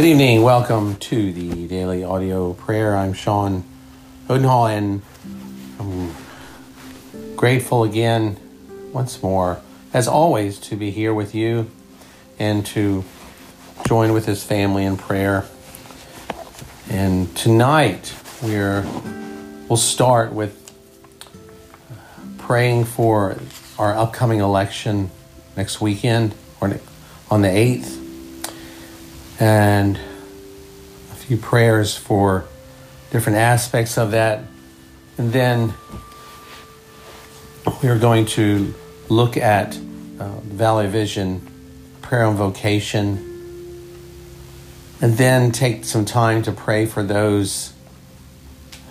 Good evening. Welcome to the daily audio prayer. I'm Sean Odenhall, and I'm grateful again, once more, as always, to be here with you and to join with his family in prayer. And tonight we're we'll start with praying for our upcoming election next weekend or on the 8th and a few prayers for different aspects of that. And then we are going to look at uh, Valley Vision prayer and vocation, and then take some time to pray for those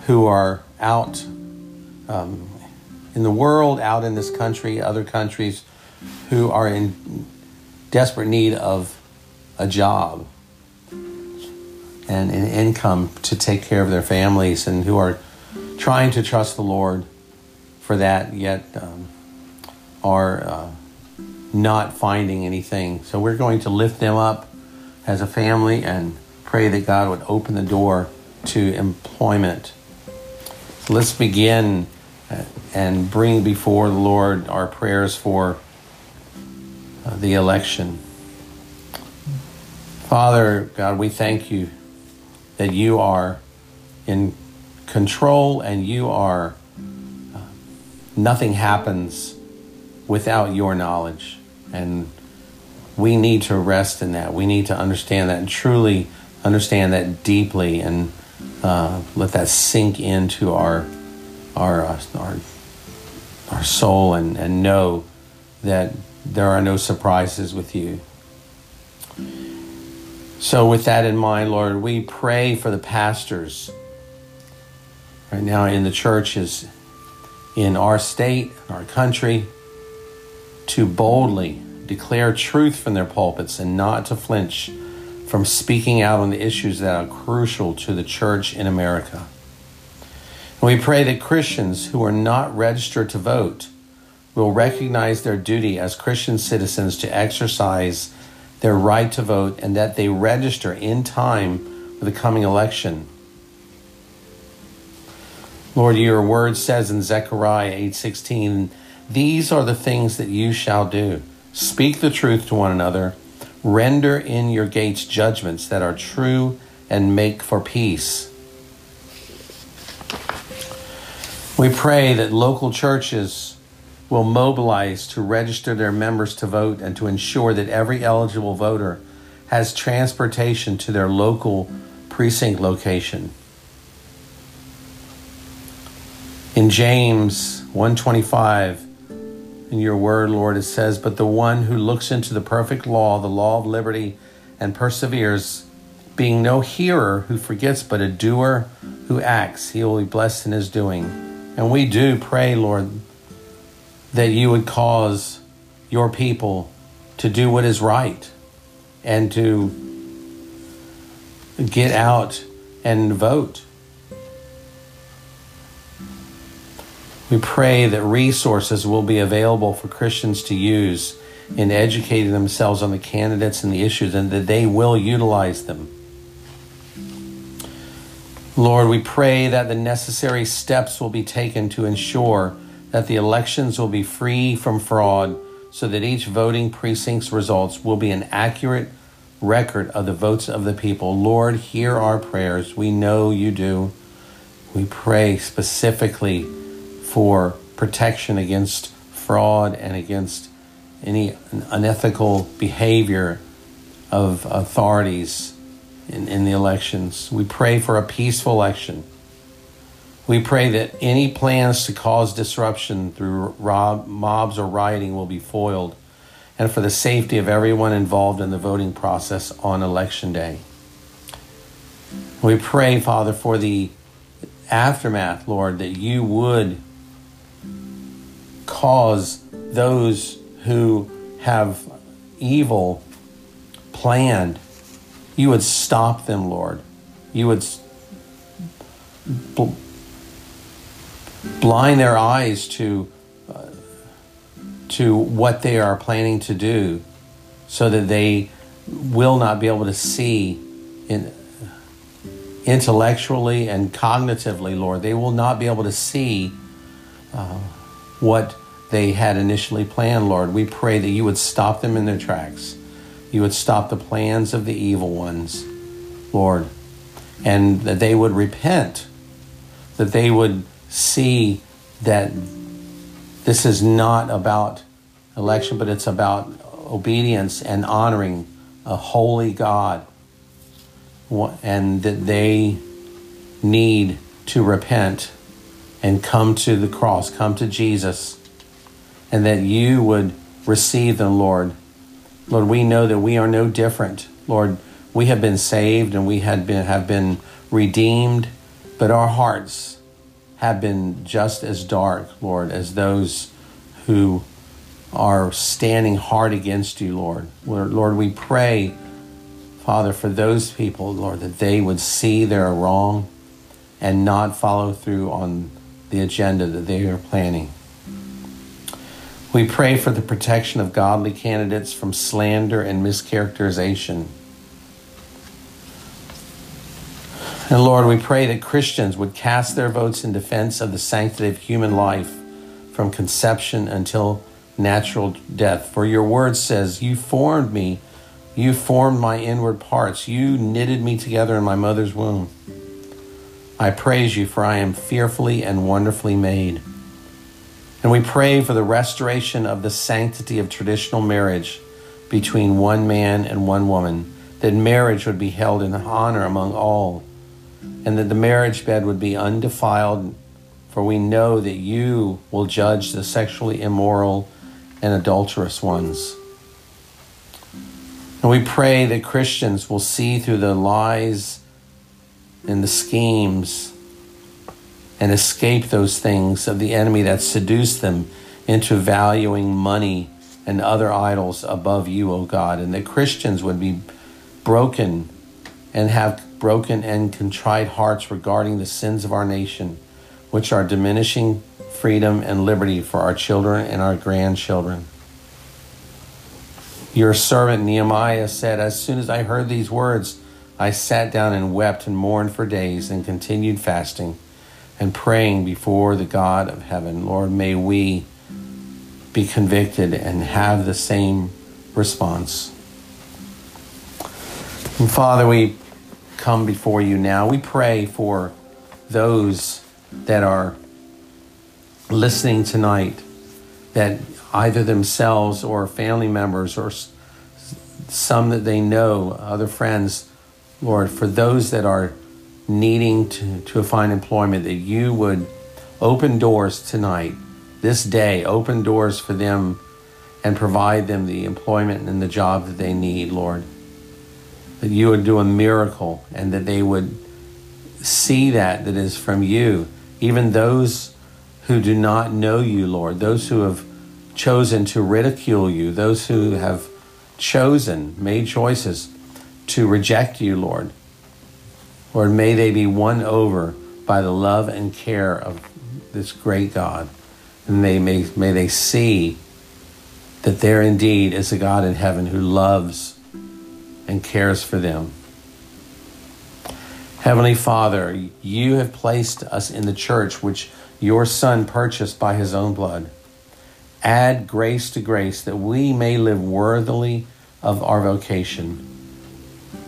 who are out um, in the world, out in this country, other countries, who are in desperate need of a job and an income to take care of their families and who are trying to trust the Lord for that, yet um, are uh, not finding anything. So we're going to lift them up as a family and pray that God would open the door to employment. So let's begin uh, and bring before the Lord our prayers for uh, the election. Father, God, we thank you that you are in control and you are, uh, nothing happens without your knowledge. And we need to rest in that. We need to understand that and truly understand that deeply and uh, let that sink into our, our, uh, our, our soul and, and know that there are no surprises with you. So, with that in mind, Lord, we pray for the pastors right now in the churches in our state, our country, to boldly declare truth from their pulpits and not to flinch from speaking out on the issues that are crucial to the church in America. And we pray that Christians who are not registered to vote will recognize their duty as Christian citizens to exercise their right to vote and that they register in time for the coming election. Lord, your word says in Zechariah 8:16, "These are the things that you shall do: speak the truth to one another, render in your gates judgments that are true, and make for peace." We pray that local churches will mobilize to register their members to vote and to ensure that every eligible voter has transportation to their local precinct location. In James 125 in your word Lord it says but the one who looks into the perfect law the law of liberty and perseveres being no hearer who forgets but a doer who acts he will be blessed in his doing. And we do pray Lord that you would cause your people to do what is right and to get out and vote. We pray that resources will be available for Christians to use in educating themselves on the candidates and the issues and that they will utilize them. Lord, we pray that the necessary steps will be taken to ensure that the elections will be free from fraud so that each voting precinct's results will be an accurate record of the votes of the people. Lord, hear our prayers. We know you do. We pray specifically for protection against fraud and against any unethical behavior of authorities in, in the elections. We pray for a peaceful election. We pray that any plans to cause disruption through rob, mobs or rioting will be foiled, and for the safety of everyone involved in the voting process on election day. We pray, Father, for the aftermath, Lord, that you would cause those who have evil planned, you would stop them, Lord. You would blind their eyes to uh, to what they are planning to do so that they will not be able to see in, intellectually and cognitively, Lord. They will not be able to see uh, what they had initially planned, Lord. We pray that you would stop them in their tracks. You would stop the plans of the evil ones, Lord, and that they would repent, that they would see that this is not about election, but it's about obedience and honoring a holy God, and that they need to repent and come to the cross, come to Jesus, and that you would receive them, Lord. Lord, we know that we are no different. Lord, we have been saved and we had been, have been redeemed, but our hearts have been just as dark, Lord, as those who are standing hard against you, Lord. Lord, we pray, Father, for those people, Lord, that they would see they're wrong and not follow through on the agenda that they are planning. We pray for the protection of godly candidates from slander and mischaracterization. And Lord, we pray that Christians would cast their votes in defense of the sanctity of human life from conception until natural death. For your word says, You formed me, you formed my inward parts, you knitted me together in my mother's womb. I praise you, for I am fearfully and wonderfully made. And we pray for the restoration of the sanctity of traditional marriage between one man and one woman, that marriage would be held in honor among all, and that the marriage bed would be undefiled, for we know that you will judge the sexually immoral and adulterous ones. And we pray that Christians will see through the lies and the schemes and escape those things of the enemy that seduce them into valuing money and other idols above you, O God, and that Christians would be broken and have broken and contrite hearts regarding the sins of our nation, which are diminishing freedom and liberty for our children and our grandchildren. Your servant Nehemiah said, As soon as I heard these words, I sat down and wept and mourned for days and continued fasting and praying before the God of heaven. Lord, may we be convicted and have the same response. And Father, we come before you now. We pray for those that are listening tonight that either themselves or family members or some that they know, other friends, Lord, for those that are needing to, to find employment, that you would open doors tonight, this day, open doors for them and provide them the employment and the job that they need, Lord. That you would do a miracle and that they would see that that is from you. Even those who do not know you, Lord, those who have chosen to ridicule you, those who have chosen, made choices to reject you, Lord. Lord, may they be won over by the love and care of this great God. And they may, may they see that there indeed is a God in heaven who loves and cares for them. Heavenly Father, you have placed us in the church which your Son purchased by his own blood. Add grace to grace that we may live worthily of our vocation.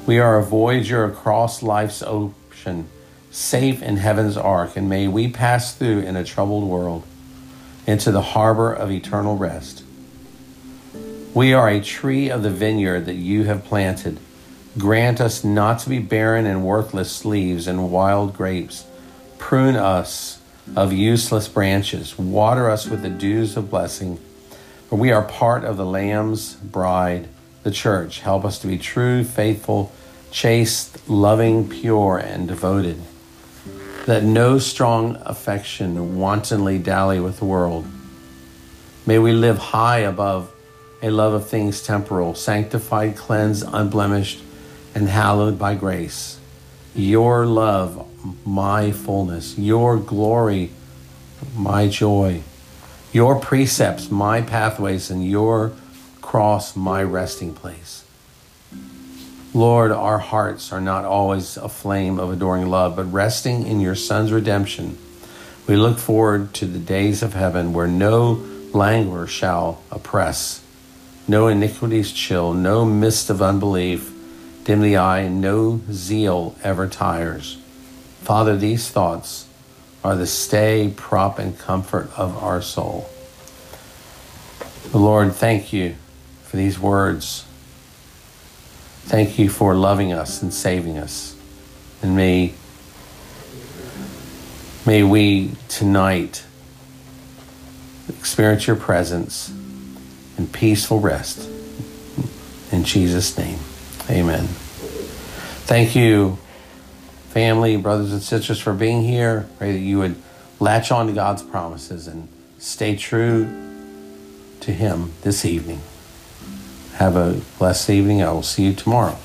We are a voyager across life's ocean, safe in heaven's ark, and may we pass through in a troubled world into the harbor of eternal rest. We are a tree of the vineyard that you have planted. Grant us not to be barren and worthless leaves and wild grapes. Prune us of useless branches. Water us with the dews of blessing. For we are part of the Lamb's bride, the church. Help us to be true, faithful, chaste, loving, pure, and devoted. Let no strong affection wantonly dally with the world. May we live high above a love of things temporal, sanctified, cleansed, unblemished, and hallowed by grace. Your love my fullness, your glory, my joy, your precepts, my pathways, and your cross, my resting place. Lord, our hearts are not always a flame of adoring love, but resting in your Son's redemption, we look forward to the days of heaven where no languor shall oppress, no iniquities chill, no mist of unbelief dim the eye, and no zeal ever tires. Father, these thoughts are the stay, prop, and comfort of our soul. Lord, thank you for these words. Thank you for loving us and saving us. And may, may we tonight experience your presence and peaceful rest. In Jesus' name, amen. Thank you, family, brothers and sisters, for being here. Pray that you would latch on to God's promises and stay true to Him this evening. Have a blessed evening. I will see you tomorrow.